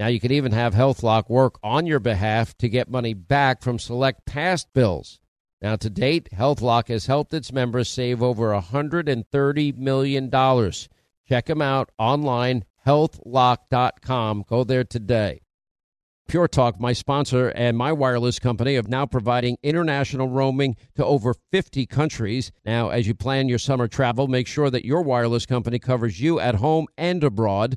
Now you can even have HealthLock work on your behalf to get money back from select past bills. Now to date, HealthLock has helped its members save over $130 million. Check them out online, healthlock.com. Go there today. Pure Talk, my sponsor and my wireless company, of now providing international roaming to over 50 countries. Now, as you plan your summer travel, make sure that your wireless company covers you at home and abroad.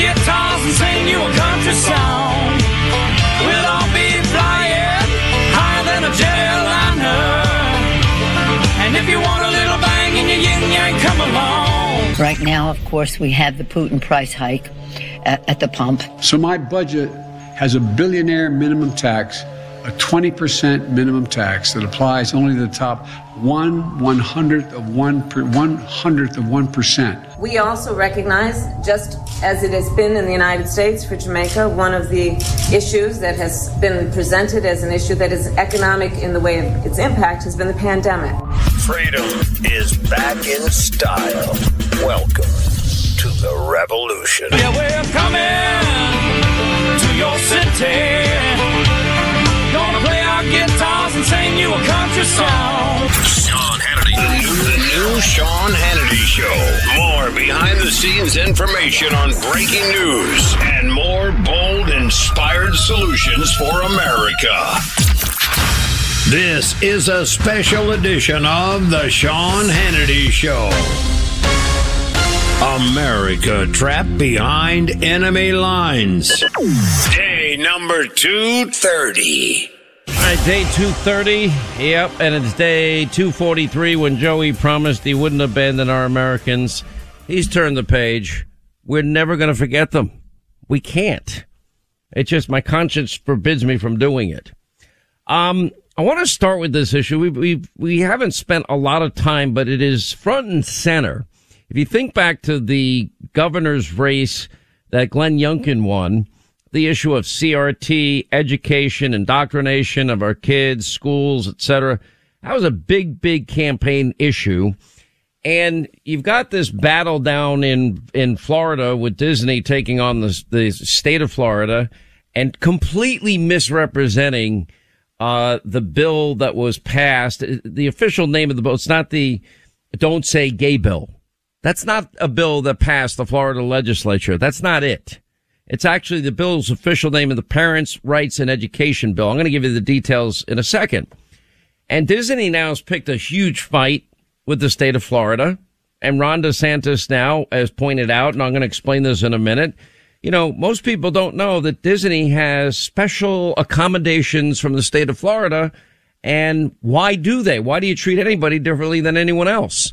Gonna play our guitars and sing you a country song. We'll all be flying higher than a jetliner. And if you want a little bang in your yin yang, come along. Right now, of course, we have the Putin price hike at, at the pump. So my budget has a billionaire minimum tax, a 20% minimum tax that applies only to the top one one hundredth of one per, one hundredth of one percent. We also recognize, just as it has been in the United States for Jamaica, one of the issues that has been presented as an issue that is economic in the way of its impact has been the pandemic. Freedom is back in style. Welcome to the revolution. Yeah, we're coming to your city. Guitars and sing you a country song. Sean Hannity. The new Sean Hannity Show. More behind the scenes information on breaking news and more bold, inspired solutions for America. This is a special edition of The Sean Hannity Show. America trapped behind enemy lines. Day number 230. Right, day 230. Yep, and it's day 243 when Joey promised he wouldn't abandon our Americans. He's turned the page. We're never going to forget them. We can't. It's just my conscience forbids me from doing it. Um, I want to start with this issue. We we we haven't spent a lot of time, but it is front and center. If you think back to the governor's race that Glenn Youngkin won, the issue of CRT, education, indoctrination of our kids, schools, etc. That was a big, big campaign issue. And you've got this battle down in, in Florida with Disney taking on the, the state of Florida and completely misrepresenting, uh, the bill that was passed. The official name of the bill, it's not the don't say gay bill. That's not a bill that passed the Florida legislature. That's not it. It's actually the bill's official name of the Parents' Rights and Education Bill. I'm going to give you the details in a second. And Disney now has picked a huge fight with the state of Florida. And Ron DeSantis now has pointed out, and I'm going to explain this in a minute. You know, most people don't know that Disney has special accommodations from the state of Florida. And why do they? Why do you treat anybody differently than anyone else?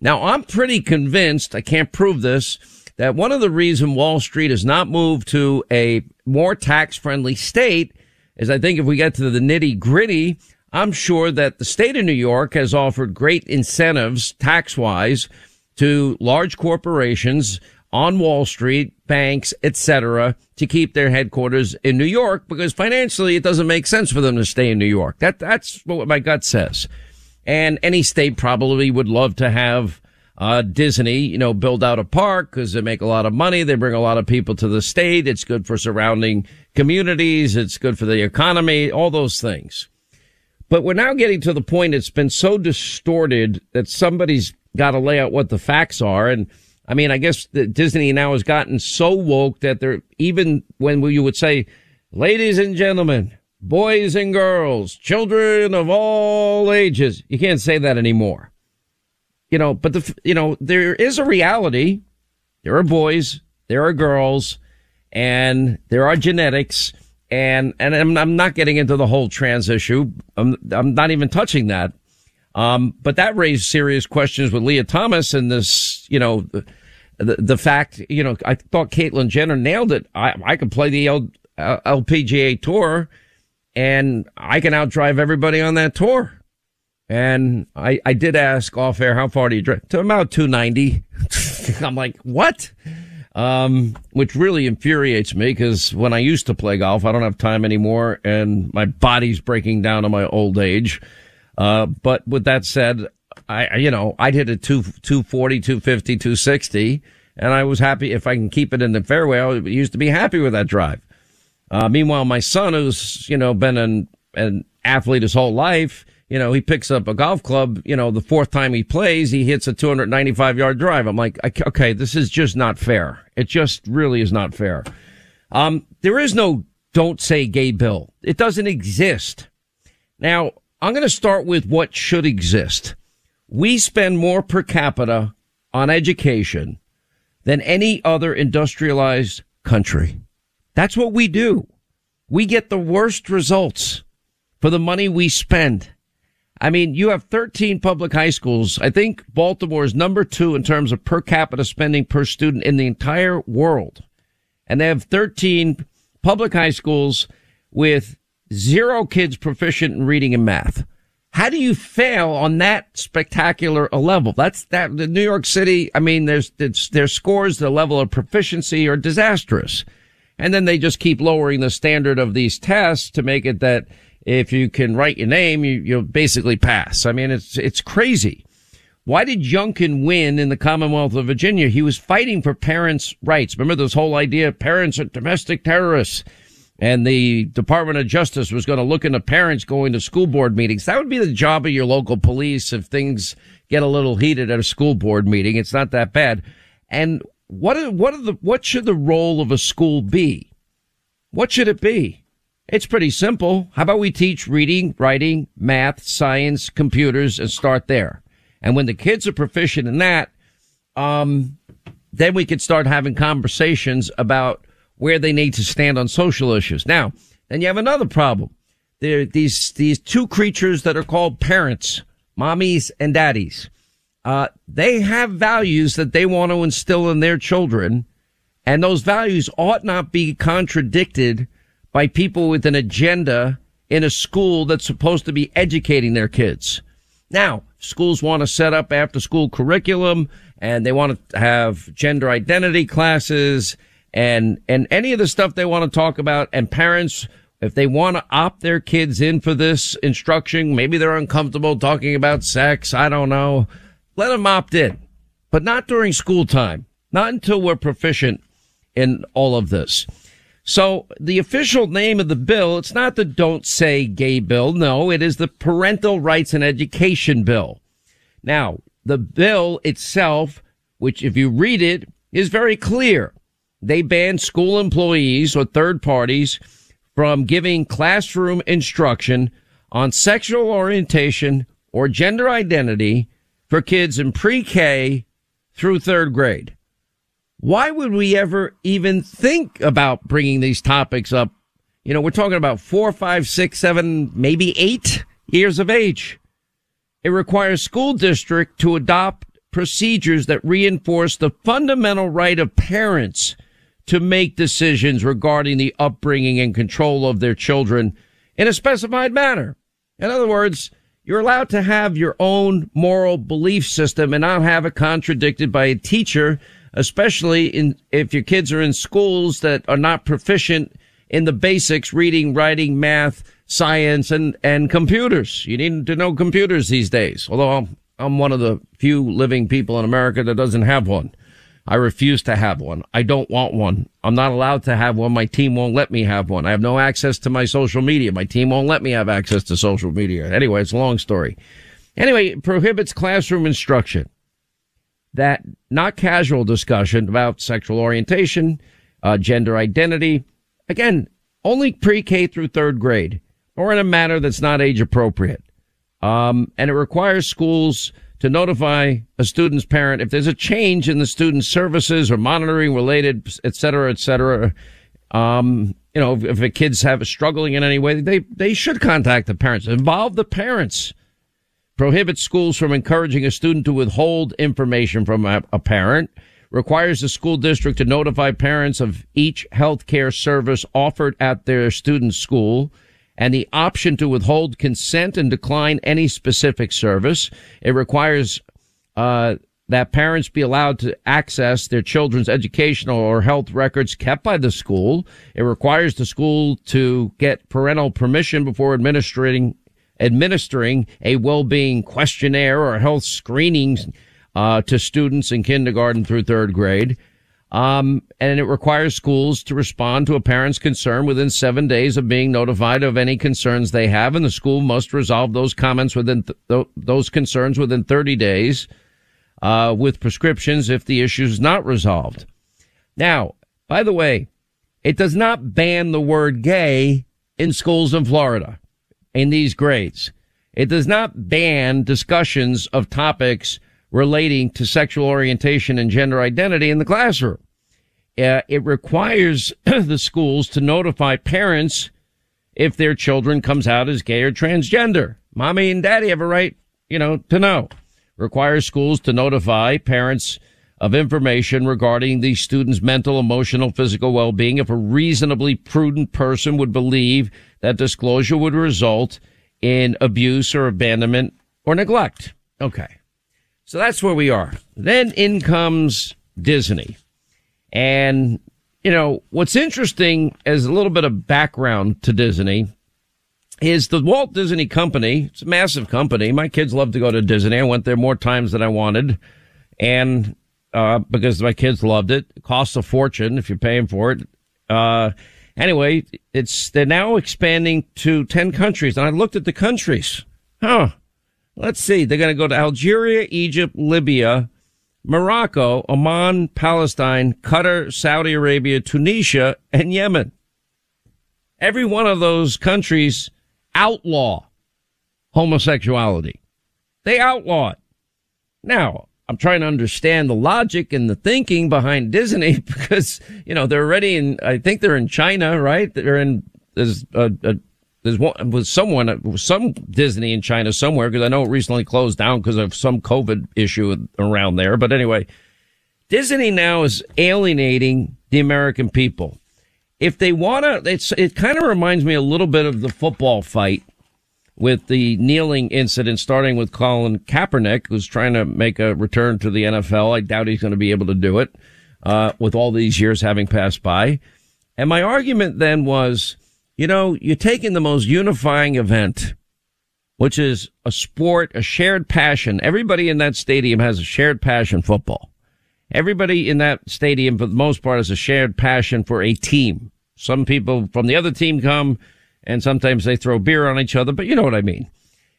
Now, I'm pretty convinced, I can't prove this, that one of the reasons Wall Street has not moved to a more tax friendly state is I think if we get to the nitty gritty, I'm sure that the state of New York has offered great incentives tax wise to large corporations on Wall Street, banks, etc., to keep their headquarters in New York because financially it doesn't make sense for them to stay in New York. That that's what my gut says. And any state probably would love to have uh, Disney, you know, build out a park because they make a lot of money. They bring a lot of people to the state. It's good for surrounding communities. It's good for the economy, all those things. But we're now getting to the point it's been so distorted that somebody's got to lay out what the facts are. And I mean, I guess Disney now has gotten so woke that they're even when you would say, ladies and gentlemen, boys and girls, children of all ages, you can't say that anymore. You know, but the, you know, there is a reality. There are boys, there are girls, and there are genetics. And, and I'm, I'm not getting into the whole trans issue. I'm, I'm not even touching that. Um, but that raised serious questions with Lia Thomas and this, you know, the, the fact, you know, I thought Caitlyn Jenner nailed it. I, I could play the L, LPGA tour and I can outdrive everybody on that tour. And I, I did ask off air, how far do you drive? To about 290. I'm like, what? Um, which really infuriates me because when I used to play golf, I don't have time anymore and my body's breaking down in my old age. Uh, but with that said, I, you know, I'd hit a two, 240, 250, 260 and I was happy if I can keep it in the fairway. I used to be happy with that drive. Uh, meanwhile, my son, who's, you know, been an, an athlete his whole life, you know, he picks up a golf club, you know, the fourth time he plays, he hits a 295 yard drive. I'm like, okay, this is just not fair. It just really is not fair. Um, there is no don't say gay bill. It doesn't exist. Now, I'm going to start with what should exist. We spend more per capita on education than any other industrialized country. That's what we do. We get the worst results for the money we spend. I mean, you have 13 public high schools. I think Baltimore is number two in terms of per capita spending per student in the entire world. And they have 13 public high schools with zero kids proficient in reading and math. How do you fail on that spectacular a level? That's that the New York City. I mean, there's, their scores, the level of proficiency are disastrous. And then they just keep lowering the standard of these tests to make it that if you can write your name, you, you'll basically pass. I mean, it's, it's crazy. Why did Youngkin win in the Commonwealth of Virginia? He was fighting for parents' rights. Remember this whole idea of parents are domestic terrorists and the Department of Justice was going to look into parents going to school board meetings. That would be the job of your local police if things get a little heated at a school board meeting. It's not that bad. And what are, what are the what should the role of a school be? What should it be? It's pretty simple. How about we teach reading, writing, math, science, computers, and start there. And when the kids are proficient in that, um, then we could start having conversations about where they need to stand on social issues. Now, then you have another problem. There, these, these two creatures that are called parents, mommies and daddies. Uh, they have values that they want to instill in their children. And those values ought not be contradicted by people with an agenda in a school that's supposed to be educating their kids. Now, schools want to set up after school curriculum and they want to have gender identity classes and, and any of the stuff they want to talk about and parents, if they want to opt their kids in for this instruction, maybe they're uncomfortable talking about sex. I don't know. Let them opt in, but not during school time, not until we're proficient in all of this. So the official name of the bill, it's not the don't say gay bill. No, it is the parental rights and education bill. Now, the bill itself, which if you read it, is very clear. They ban school employees or third parties from giving classroom instruction on sexual orientation or gender identity for kids in pre-K through third grade. Why would we ever even think about bringing these topics up? You know, we're talking about four, five, six, seven, maybe eight years of age. It requires school district to adopt procedures that reinforce the fundamental right of parents to make decisions regarding the upbringing and control of their children in a specified manner. In other words, you're allowed to have your own moral belief system and not have it contradicted by a teacher, especially in, if your kids are in schools that are not proficient in the basics, reading, writing, math, science, and, and computers. You need to know computers these days. Although I'm, I'm one of the few living people in America that doesn't have one. I refuse to have one. I don't want one. I'm not allowed to have one. My team won't let me have one. I have no access to my social media. My team won't let me have access to social media. Anyway, it's a long story. Anyway, it prohibits classroom instruction that not casual discussion about sexual orientation, uh, gender identity. Again, only pre-K through third grade or in a manner that's not age appropriate. Um, and it requires schools to notify a student's parent if there's a change in the student's services or monitoring related, et cetera, et cetera. Um, you know, if, if the kids have struggling in any way, they, they should contact the parents, involve the parents, prohibit schools from encouraging a student to withhold information from a, a parent, requires the school district to notify parents of each health care service offered at their student's school, and the option to withhold consent and decline any specific service. It requires uh, that parents be allowed to access their children's educational or health records kept by the school. It requires the school to get parental permission before administering administering a well-being questionnaire or health screenings uh, to students in kindergarten through third grade. Um, and it requires schools to respond to a parent's concern within seven days of being notified of any concerns they have. And the school must resolve those comments within th- th- those concerns within 30 days, uh, with prescriptions if the issue is not resolved. Now, by the way, it does not ban the word gay in schools in Florida in these grades. It does not ban discussions of topics relating to sexual orientation and gender identity in the classroom. Uh, it requires the schools to notify parents if their children comes out as gay or transgender. Mommy and daddy have a right, you know, to know. Requires schools to notify parents of information regarding the student's mental, emotional, physical well-being if a reasonably prudent person would believe that disclosure would result in abuse or abandonment or neglect. Okay. So that's where we are. Then in comes Disney. And, you know, what's interesting as a little bit of background to Disney is the Walt Disney Company. It's a massive company. My kids love to go to Disney. I went there more times than I wanted. And, uh, because my kids loved it. It costs a fortune if you're paying for it. Uh, anyway, it's, they're now expanding to 10 countries. And I looked at the countries. Huh. Let's see. They're going to go to Algeria, Egypt, Libya, Morocco, Oman, Palestine, Qatar, Saudi Arabia, Tunisia, and Yemen. Every one of those countries outlaw homosexuality. They outlaw it. Now, I'm trying to understand the logic and the thinking behind Disney because, you know, they're already in, I think they're in China, right? They're in, there's a, a there's one with someone, some Disney in China somewhere, because I know it recently closed down because of some COVID issue around there. But anyway, Disney now is alienating the American people. If they want to, it's, it kind of reminds me a little bit of the football fight with the kneeling incident, starting with Colin Kaepernick, who's trying to make a return to the NFL. I doubt he's going to be able to do it, uh, with all these years having passed by. And my argument then was, you know, you're taking the most unifying event, which is a sport, a shared passion. Everybody in that stadium has a shared passion football. Everybody in that stadium, for the most part, has a shared passion for a team. Some people from the other team come and sometimes they throw beer on each other, but you know what I mean.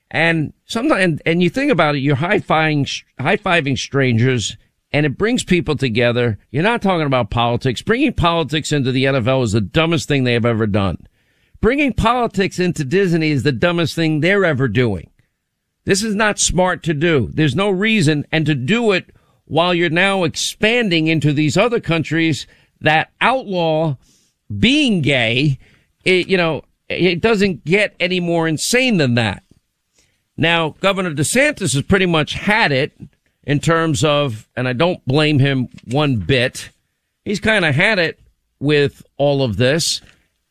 And sometimes, and you think about it, you're high-fiving, high-fiving strangers and it brings people together. You're not talking about politics. Bringing politics into the NFL is the dumbest thing they have ever done. Bringing politics into Disney is the dumbest thing they're ever doing. This is not smart to do. There's no reason and to do it while you're now expanding into these other countries that outlaw being gay. It, you know, it doesn't get any more insane than that. Now, Governor DeSantis has pretty much had it in terms of, and I don't blame him one bit. He's kind of had it with all of this.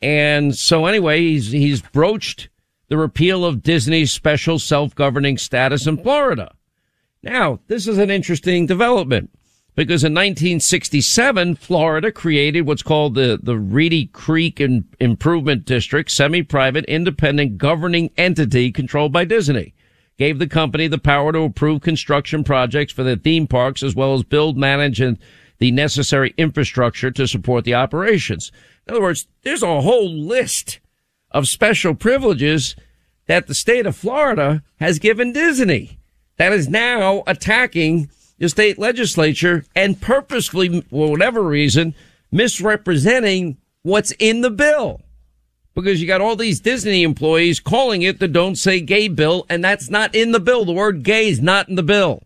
And so anyway, he's, he's broached the repeal of Disney's special self-governing status in Florida. Now, this is an interesting development because in 1967, Florida created what's called the, the Reedy Creek Improvement District, semi-private, independent governing entity controlled by Disney. Gave the company the power to approve construction projects for the theme parks as well as build, manage, and the necessary infrastructure to support the operations. In other words, there's a whole list of special privileges that the state of Florida has given Disney that is now attacking the state legislature and purposefully, for whatever reason, misrepresenting what's in the bill. Because you got all these Disney employees calling it the Don't Say Gay bill, and that's not in the bill. The word gay is not in the bill.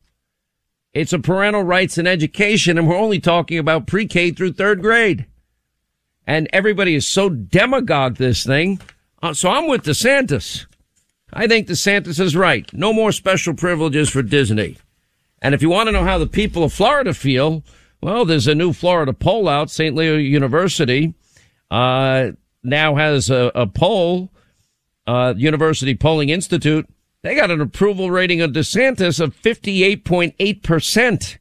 It's a parental rights and education, and we're only talking about pre-K through third grade. And everybody is so demagogue this thing. Uh, so I'm with DeSantis. I think DeSantis is right. No more special privileges for Disney. And if you want to know how the people of Florida feel, well, there's a new Florida poll out. St. Leo University uh, now has a, a poll, uh, University Polling Institute. They got an approval rating of DeSantis of 58.8%.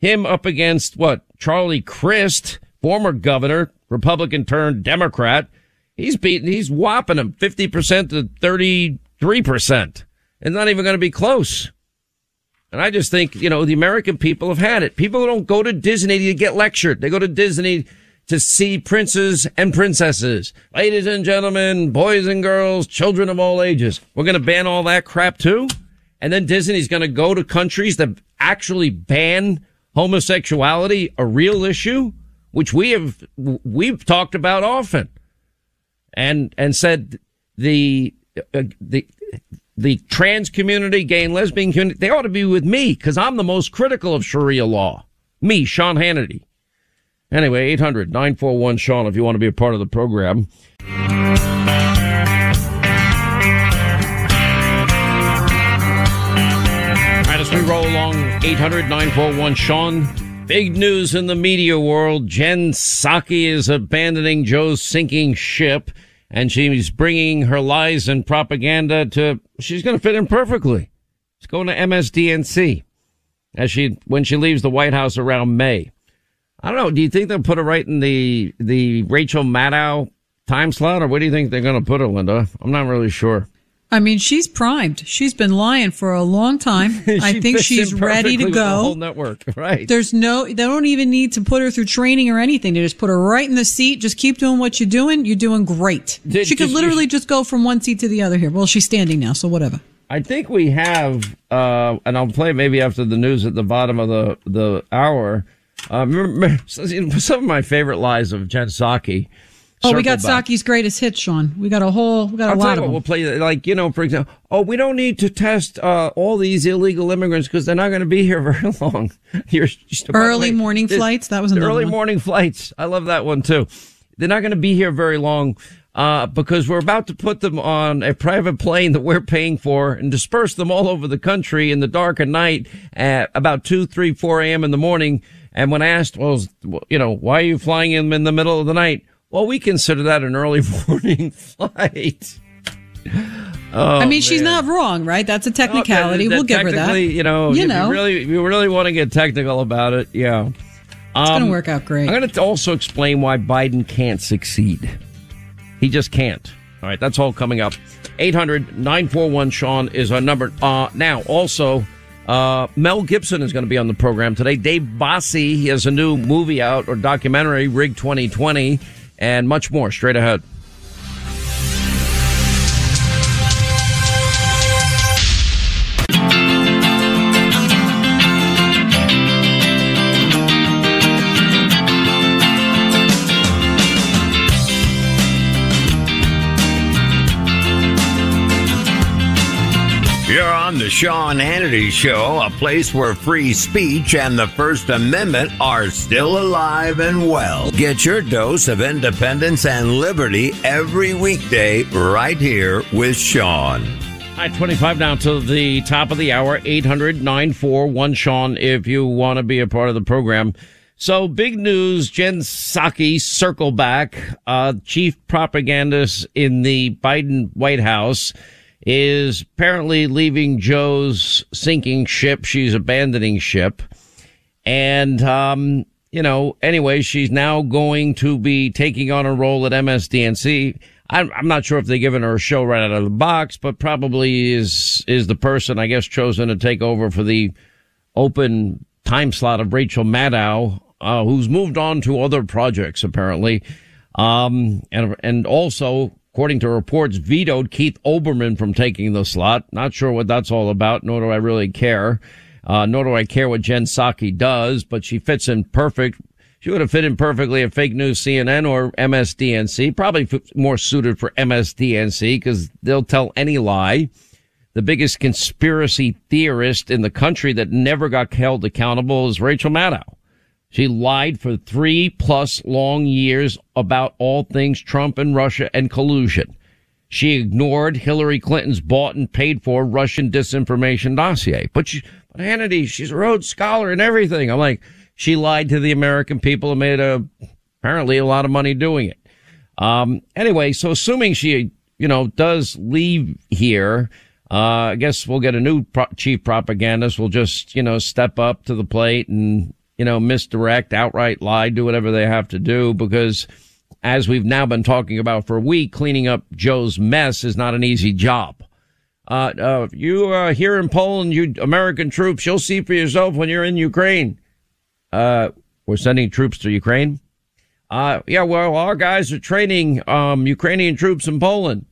Him up against what? Charlie Crist, former governor, Republican turned Democrat. He's beating, he's whopping him 50% to 33%. It's not even going to be close. And I just think, you know, the American people have had it. People don't go to Disney to get lectured. They go to Disney to see princes and princesses. Ladies and gentlemen, boys and girls, children of all ages. We're going to ban all that crap too. And then Disney's going to go to countries that actually ban homosexuality, a real issue, which we have, we've talked about often and, and said the, uh, the, the trans community, gay and lesbian community, they ought to be with me because I'm the most critical of Sharia law. Me, Sean Hannity. Anyway, 800 941 Sean if you want to be a part of the program. All right, as we roll along, 800 941 Sean. Big news in the media world. Jen Psaki is abandoning Joe's sinking ship and she's bringing her lies and propaganda to, she's going to fit in perfectly. She's going to MSDNC as she, when she leaves the White House around May. I don't know. Do you think they'll put her right in the, the Rachel Maddow time slot or what do you think they're going to put her, Linda? I'm not really sure. I mean, she's primed. She's been lying for a long time. I think she's ready to go. whole network, right? There's no, they don't even need to put her through training or anything. They just put her right in the seat. Just keep doing what you're doing. You're doing great. Did, she could literally just go from one seat to the other here. Well, she's standing now, so whatever. I think we have, uh, and I'll play maybe after the news at the bottom of the, the hour. Uh, remember, some of my favorite lies of Jen Psaki Oh, we got back. Psaki's greatest hit, Sean. We got a whole, we got a I'll lot of what, We'll play, like, you know, for example, oh, we don't need to test, uh, all these illegal immigrants because they're not going to be here very long. You're, early morning flights. That was another Early one. morning flights. I love that one too. They're not going to be here very long. Uh, because we're about to put them on a private plane that we're paying for and disperse them all over the country in the dark of night at about 2, 3, 4 a.m. in the morning. And when asked, well, you know, why are you flying them in the middle of the night? Well, we consider that an early morning flight. Oh, I mean, man. she's not wrong, right? That's a technicality. Oh, that, we'll give her that. You know, you know, you really, you really want to get technical about it. Yeah, it's um, going to work out great. I'm going to also explain why Biden can't succeed. He just can't. All right, that's all coming up. 800 941 Sean is our number. Uh, now, also, uh, Mel Gibson is going to be on the program today. Dave Bossie, he has a new movie out or documentary, Rig 2020 and much more straight ahead. Sean Hannity Show, a place where free speech and the First Amendment are still alive and well. Get your dose of independence and liberty every weekday right here with Sean. 25 now to the top of the hour, 800 941 Sean, if you want to be a part of the program. So big news, Jen Psaki, circle back, uh, chief propagandist in the Biden White House is apparently leaving Joe's sinking ship. She's abandoning ship. And, um, you know, anyway, she's now going to be taking on a role at MSDNC. I'm, I'm not sure if they've given her a show right out of the box, but probably is, is the person, I guess, chosen to take over for the open time slot of Rachel Maddow, uh, who's moved on to other projects, apparently. Um, and, and also, according to reports, vetoed Keith Olbermann from taking the slot. Not sure what that's all about, nor do I really care. Uh, nor do I care what Jen Psaki does, but she fits in perfect she would have fit in perfectly at fake news CNN or MSDNC, probably more suited for MSDNC because they'll tell any lie. The biggest conspiracy theorist in the country that never got held accountable is Rachel Maddow. She lied for three plus long years about all things Trump and Russia and collusion. She ignored Hillary Clinton's bought and paid for Russian disinformation dossier. But she, but Hannity, she's a Rhodes Scholar and everything. I'm like, she lied to the American people and made a, apparently a lot of money doing it. Um, anyway, so assuming she, you know, does leave here, uh, I guess we'll get a new pro- chief propagandist. We'll just, you know, step up to the plate and, you know, misdirect, outright lie, do whatever they have to do because as we've now been talking about for a week, cleaning up Joe's mess is not an easy job. Uh, uh, you, uh, here in Poland, you American troops, you'll see for yourself when you're in Ukraine. Uh, we're sending troops to Ukraine. Uh, yeah, well, our guys are training, um, Ukrainian troops in Poland.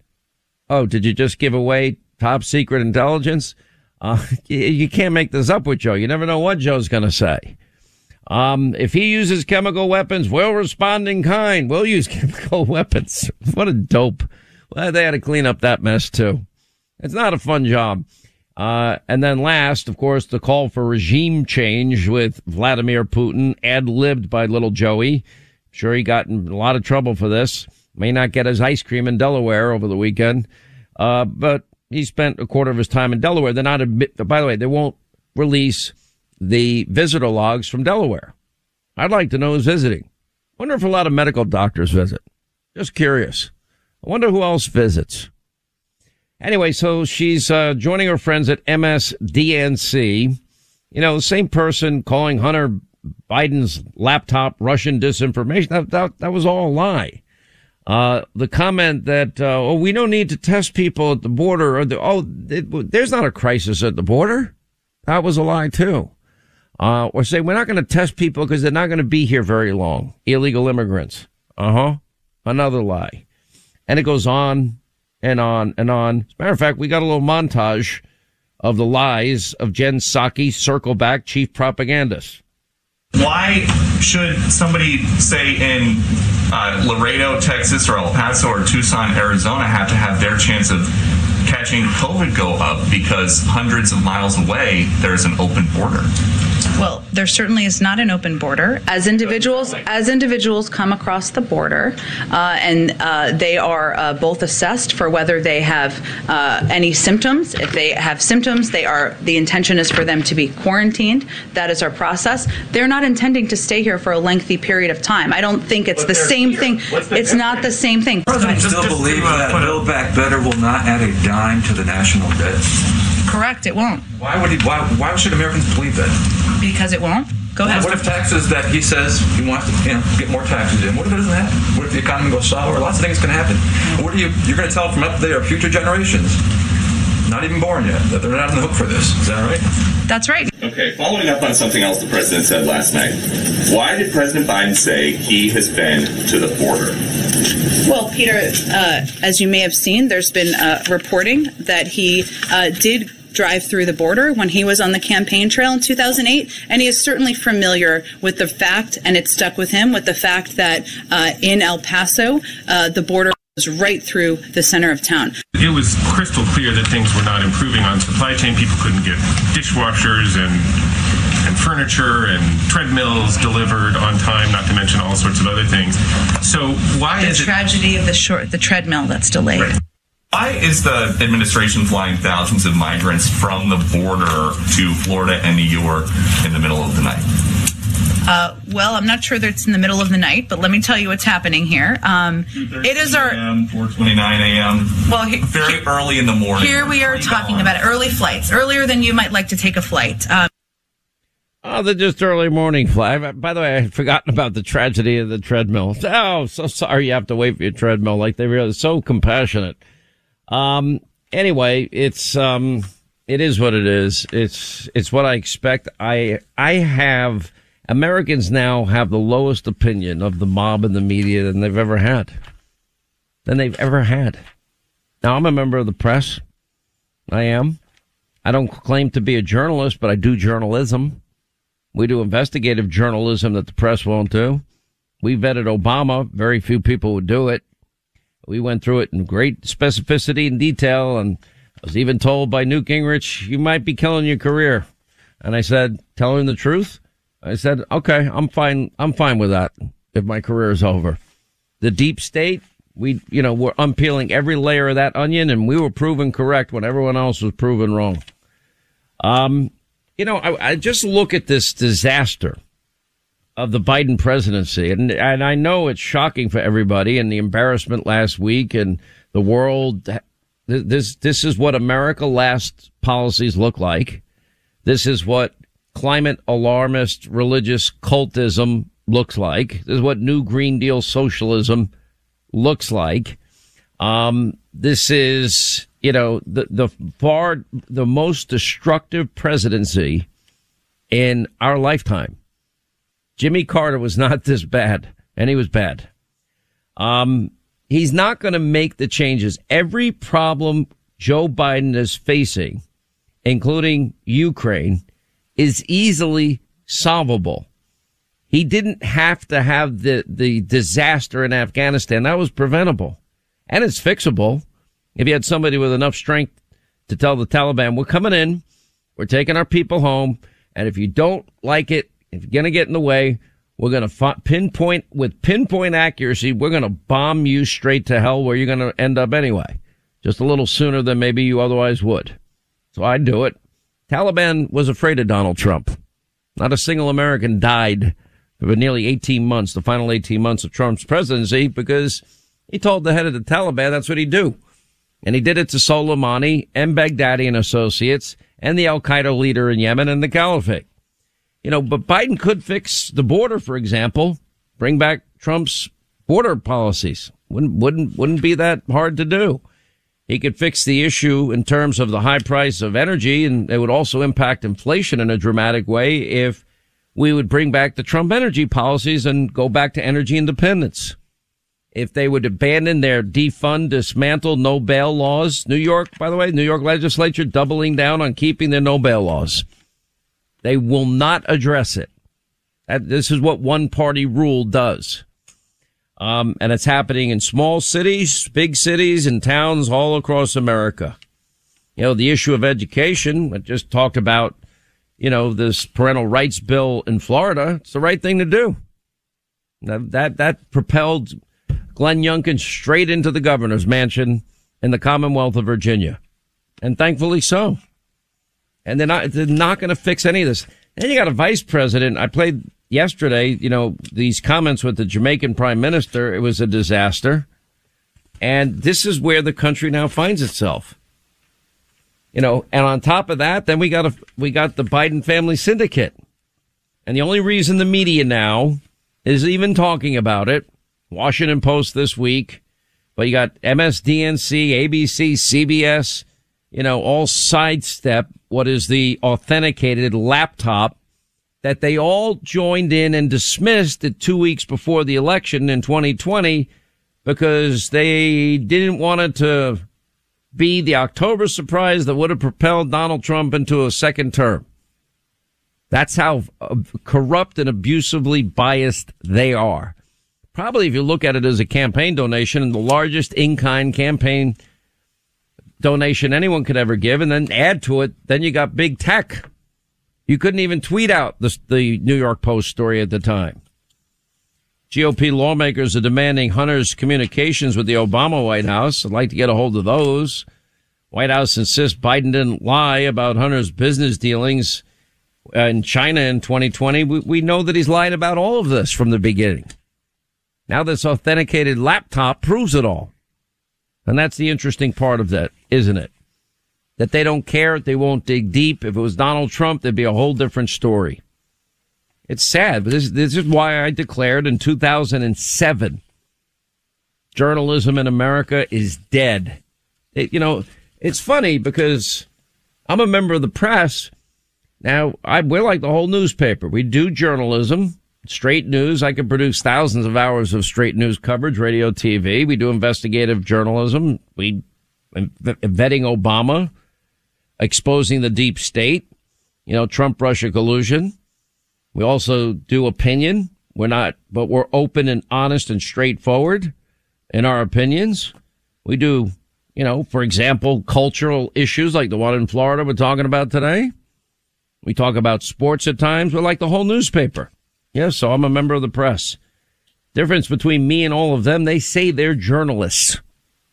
Oh, did you just give away top secret intelligence? Uh, you, you can't make this up with Joe. You never know what Joe's going to say. Um, if he uses chemical weapons, we'll respond in kind. We'll use chemical weapons. What a dope. Well, they had to clean up that mess too. It's not a fun job. Uh, and then last, of course, the call for regime change with Vladimir Putin, ad libbed by little Joey. I'm sure he got in a lot of trouble for this. May not get his ice cream in Delaware over the weekend. Uh, but he spent a quarter of his time in Delaware. They're not admit, by the way, they won't release the visitor logs from Delaware. I'd like to know who's visiting. Wonder if a lot of medical doctors visit. Just curious. I wonder who else visits. Anyway, so she's uh, joining her friends at MSDNC. You know, the same person calling Hunter Biden's laptop Russian disinformation. That, that, that was all a lie. Uh, the comment that, uh, oh, we don't need to test people at the border or the, oh, it, there's not a crisis at the border. That was a lie too. Uh, or say we're not going to test people because they're not going to be here very long. Illegal immigrants. Uh huh. Another lie. And it goes on and on and on. As a matter of fact, we got a little montage of the lies of Jen Psaki, circle back chief propagandist. Why should somebody, say, in uh, Laredo, Texas, or El Paso, or Tucson, Arizona, have to have their chance of catching COVID go up because hundreds of miles away there's an open border? Well, there certainly is not an open border. As individuals, as individuals come across the border, uh, and uh, they are uh, both assessed for whether they have uh, any symptoms. If they have symptoms, they are. The intention is for them to be quarantined. That is our process. They're not intending to stay here for a lengthy period of time. I don't think it's But the same here. thing. The It's not the same thing. President, I still just believe to, uh, that put a- Build Back Better will not add a dime to the national debt. Correct. It won't Why would he? Why, why should Americans believe that? Because it won't. Go ahead. What if taxes that he says he wants to you know, get more taxes in? What if it doesn't happen? What if the economy goes sour? Lots of things can happen. What are you? You're going to tell from up there future generations, not even born yet, that they're not on the hook for this. Is that right? That's right. Okay, following up on something else the president said last night. Why did President Biden say he has been to the border? Well, Peter, uh, as you may have seen, there's been uh, reporting that he uh, did drive through the border when he was on the campaign trail in 2008, and he is certainly familiar with the fact, and it stuck with him, with the fact that uh, in El Paso, uh, the border was right through the center of town. It was crystal clear that things were not improving on supply chain. People couldn't get dishwashers and and furniture and treadmills delivered on time, not to mention all sorts of other things. So why The is it tragedy of the short, the treadmill that's delayed. Why is the administration flying thousands of migrants from the border to Florida and New York in the middle of the night? Uh, well, I'm not sure that it's in the middle of the night, but let me tell you what's happening here. Um, it is our 4:29 a.m. Well, he, very early in the morning. here we are talking about early flights, earlier than you might like to take a flight. Um, Oh, they're just early morning fly. By the way, I had forgotten about the tragedy of the treadmill. Oh, so sorry you have to wait for your treadmill. Like they really so compassionate. Um. Anyway, it's um. It is what it is. It's it's what I expect. I I have Americans now have the lowest opinion of the mob and the media than they've ever had. Than they've ever had. Now I'm a member of the press. I am. I don't claim to be a journalist, but I do journalism. We do investigative journalism that the press won't do. We vetted Obama. Very few people would do it. We went through it in great specificity and detail. And I was even told by Newt Gingrich, you might be killing your career. And I said, telling the truth. I said, okay, I'm fine. I'm fine with that if my career is over. The deep state, we, you know, we're unpeeling every layer of that onion and we were proven correct when everyone else was proven wrong. Um, you know, I, I just look at this disaster of the Biden presidency, and and I know it's shocking for everybody, and the embarrassment last week, and the world. This this is what America last policies look like. This is what climate alarmist religious cultism looks like. This is what New Green Deal socialism looks like. Um, this is you know, the, the far, the most destructive presidency in our lifetime. Jimmy Carter was not this bad, and he was bad. Um, he's not going to make the changes. Every problem Joe Biden is facing, including Ukraine, is easily solvable. He didn't have to have the, the disaster in Afghanistan. That was preventable and it's fixable. If you had somebody with enough strength to tell the Taliban, we're coming in, we're taking our people home, and if you don't like it, if you're going to get in the way, we're going to pinpoint with pinpoint accuracy, we're going to bomb you straight to hell where you're going to end up anyway. Just a little sooner than maybe you otherwise would. So I'd do it. Taliban was afraid of Donald Trump. Not a single American died for nearly 18 months, the final 18 months of Trump's presidency, because he told the head of the Taliban that's what he'd do. And he did it to Soleimani and Baghdadi and associates and the Al Qaeda leader in Yemen and the Caliphate. You know, but Biden could fix the border, for example, bring back Trump's border policies. Wouldn't, wouldn't, wouldn't be that hard to do. He could fix the issue in terms of the high price of energy and it would also impact inflation in a dramatic way if we would bring back the Trump energy policies and go back to energy independence if they would abandon their defund, dismantle, no bail laws. New York, by the way, New York legislature doubling down on keeping their no bail laws. They will not address it. This is what one party rule does. Um, and it's happening in small cities, big cities, and towns all across America. You know, the issue of education, I just talked about, you know, this parental rights bill in Florida. It's the right thing to do. That, that, that propelled Glenn Youngkin straight into the governor's mansion in the Commonwealth of Virginia. And thankfully so. And they're not, they're not going to fix any of this. Then you got a vice president. I played yesterday, you know, these comments with the Jamaican prime minister. It was a disaster. And this is where the country now finds itself. You know, and on top of that, then we got a, we got the Biden family syndicate. And the only reason the media now is even talking about it Washington Post this week, but you got MSDNC, ABC, CBS, you know, all sidestep what is the authenticated laptop that they all joined in and dismissed it two weeks before the election in 2020 because they didn't want it to be the October surprise that would have propelled Donald Trump into a second term. That's how uh, corrupt and abusively biased they are probably if you look at it as a campaign donation, and the largest in-kind campaign donation anyone could ever give, and then add to it, then you got big tech. You couldn't even tweet out the, the New York Post story at the time. GOP lawmakers are demanding Hunter's communications with the Obama White House. I'd like to get a hold of those. White House insists Biden didn't lie about Hunter's business dealings uh, in China in 2020. We, we know that he's lied about all of this from the beginning. Now this authenticated laptop proves it all. And that's the interesting part of that, isn't it? That they don't care. They won't dig deep. If it was Donald Trump, there'd be a whole different story. It's sad, but this, this is why I declared in 2007 journalism in America is dead. It, you know, it's funny because I'm a member of the press. Now, I, we're like the whole newspaper. We do journalism, straight news. I can produce thousands of hours of straight news coverage, radio, TV. We do investigative journalism. We vetting Obama, exposing the deep state, you know, Trump Russia collusion. We also do opinion. We're not, but we're open and honest and straightforward in our opinions. We do, you know, for example, cultural issues like the one in Florida we're talking about today. We talk about sports at times. We're like the whole newspaper. Yes, so I'm a member of the press. Difference between me and all of them, they say they're journalists.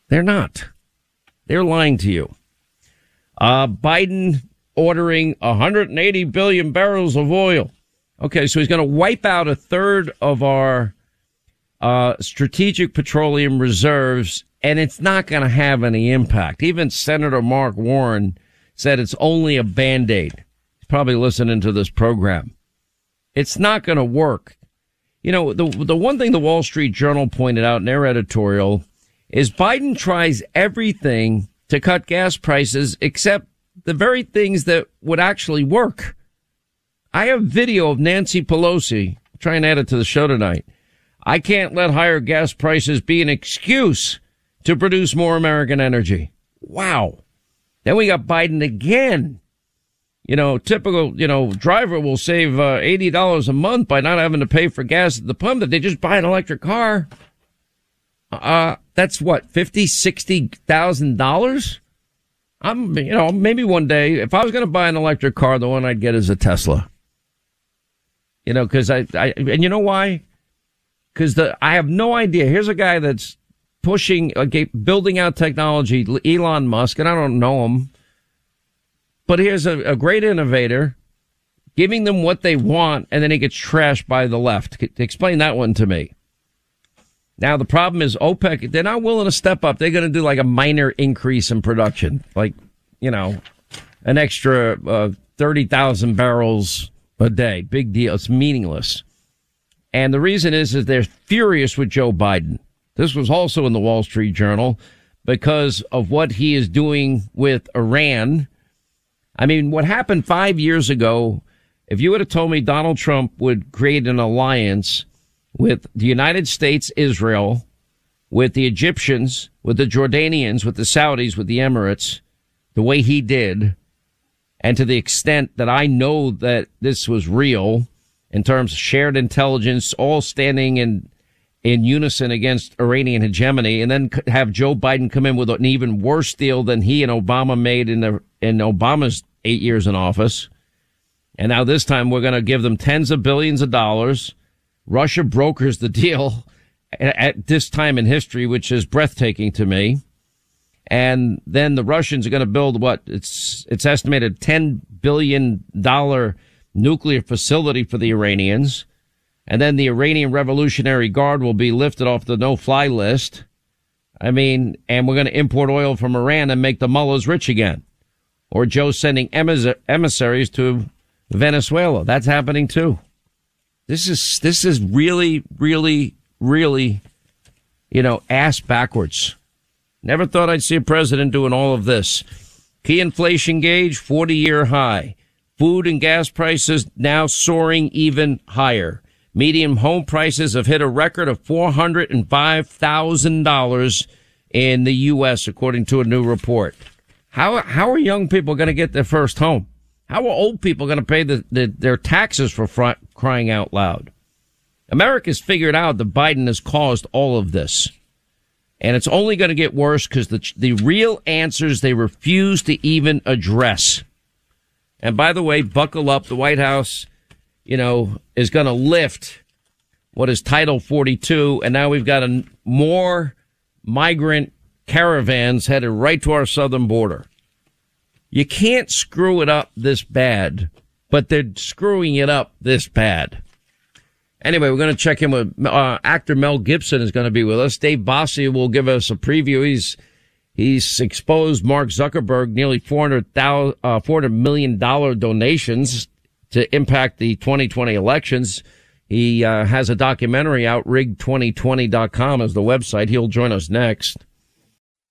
They're not. They're lying to you. Uh, Biden ordering 180 billion barrels of oil. Okay, so he's going to wipe out a third of our uh, strategic petroleum reserves, and it's not going to have any impact. Even Senator Mark Warner said it's only a band aid. He's probably listening to this program. It's not going to work. You know, the the one thing the Wall Street Journal pointed out in their editorial is Biden tries everything to cut gas prices except the very things that would actually work. I have video of Nancy Pelosi. Try and add it to the show tonight. I can't let higher gas prices be an excuse to produce more American energy. Wow. Then we got Biden again. You know, typical, you know, driver will save uh, $80 a month by not having to pay for gas at the pump if they just buy an electric car. Uh, that's what, fifty, sixty thousand dollars? I'm, you know, maybe one day, if I was going to buy an electric car, the one I'd get is a Tesla. You know, cause I, I, and you know why? Cause the, I have no idea. Here's a guy that's pushing, okay, building out technology, Elon Musk, and I don't know him, but here's a, a great innovator giving them what they want, and then he gets trashed by the left. Explain that one to me. Now the problem is OPEC, they're not willing to step up. They're going to do like a minor increase in production, like, you know, an extra uh, 30,000 barrels a day. Big deal. It's meaningless. And the reason is, is they're furious with Joe Biden. This was also in the Wall Street Journal because of what he is doing with Iran. I mean, what happened five years ago, if you would have told me Donald Trump would create an alliance with the United States, Israel, with the Egyptians, with the Jordanians, with the Saudis, with the Emirates, the way he did, and to the extent that I know that this was real in terms of shared intelligence, all standing in in unison against Iranian hegemony, and then have Joe Biden come in with an even worse deal than he and Obama made in the in Obama's eight years in office. And now this time we're going to give them tens of billions of dollars. Russia brokers the deal at this time in history, which is breathtaking to me. And then the Russians are going to build what it's, it's estimated $10 billion nuclear facility for the Iranians. And then the Iranian Revolutionary Guard will be lifted off the no fly list. I mean, and we're going to import oil from Iran and make the mullahs rich again. Or Joe sending emissaries to Venezuela. That's happening too. This is, this is really, really, really, you know, ass backwards. Never thought I'd see a president doing all of this. Key inflation gauge, 40 year high. Food and gas prices now soaring even higher. Median home prices have hit a record of $405,000 in the U.S., according to a new report. How, how are young people going to get their first home? How are old people going to pay the, the, their taxes for fr- crying out loud? America's figured out that Biden has caused all of this. And it's only going to get worse because the, the real answers they refuse to even address. And by the way, buckle up. The White House, you know, is going to lift what is Title 42, and now we've got a, more migrant caravans headed right to our southern border. You can't screw it up this bad, but they're screwing it up this bad. Anyway, we're going to check in with uh, actor Mel Gibson is going to be with us. Dave Bossie will give us a preview. He's he's exposed Mark Zuckerberg nearly 400, uh, $400 million donations to impact the 2020 elections. He uh, has a documentary out, rig2020.com is the website. He'll join us next.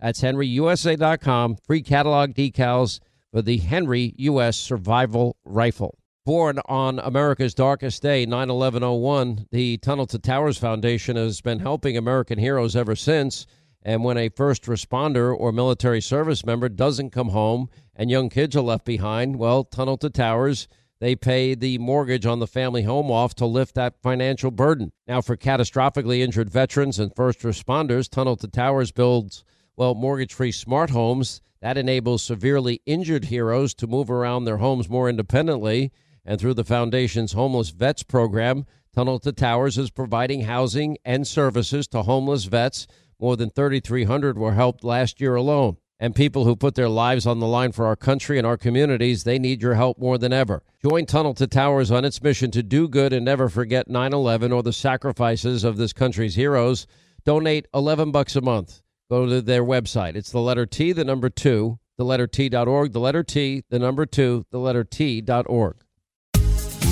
That's henryusa.com. Free catalog decals for the Henry U.S. Survival Rifle. Born on America's darkest day, 9 11 01, the Tunnel to Towers Foundation has been helping American heroes ever since. And when a first responder or military service member doesn't come home and young kids are left behind, well, Tunnel to Towers they pay the mortgage on the family home off to lift that financial burden. Now, for catastrophically injured veterans and first responders, Tunnel to Towers builds, well, mortgage free smart homes. That enables severely injured heroes to move around their homes more independently. And through the Foundation's Homeless Vets program, Tunnel to Towers is providing housing and services to homeless vets. More than 3,300 were helped last year alone and people who put their lives on the line for our country and our communities, they need your help more than ever. Join Tunnel to Towers on its mission to do good and never forget 9/11 or the sacrifices of this country's heroes. Donate 11 bucks a month. Go to their website. It's the letter T, the number 2, the letter T.org, the letter T, the number 2, the letter T.org.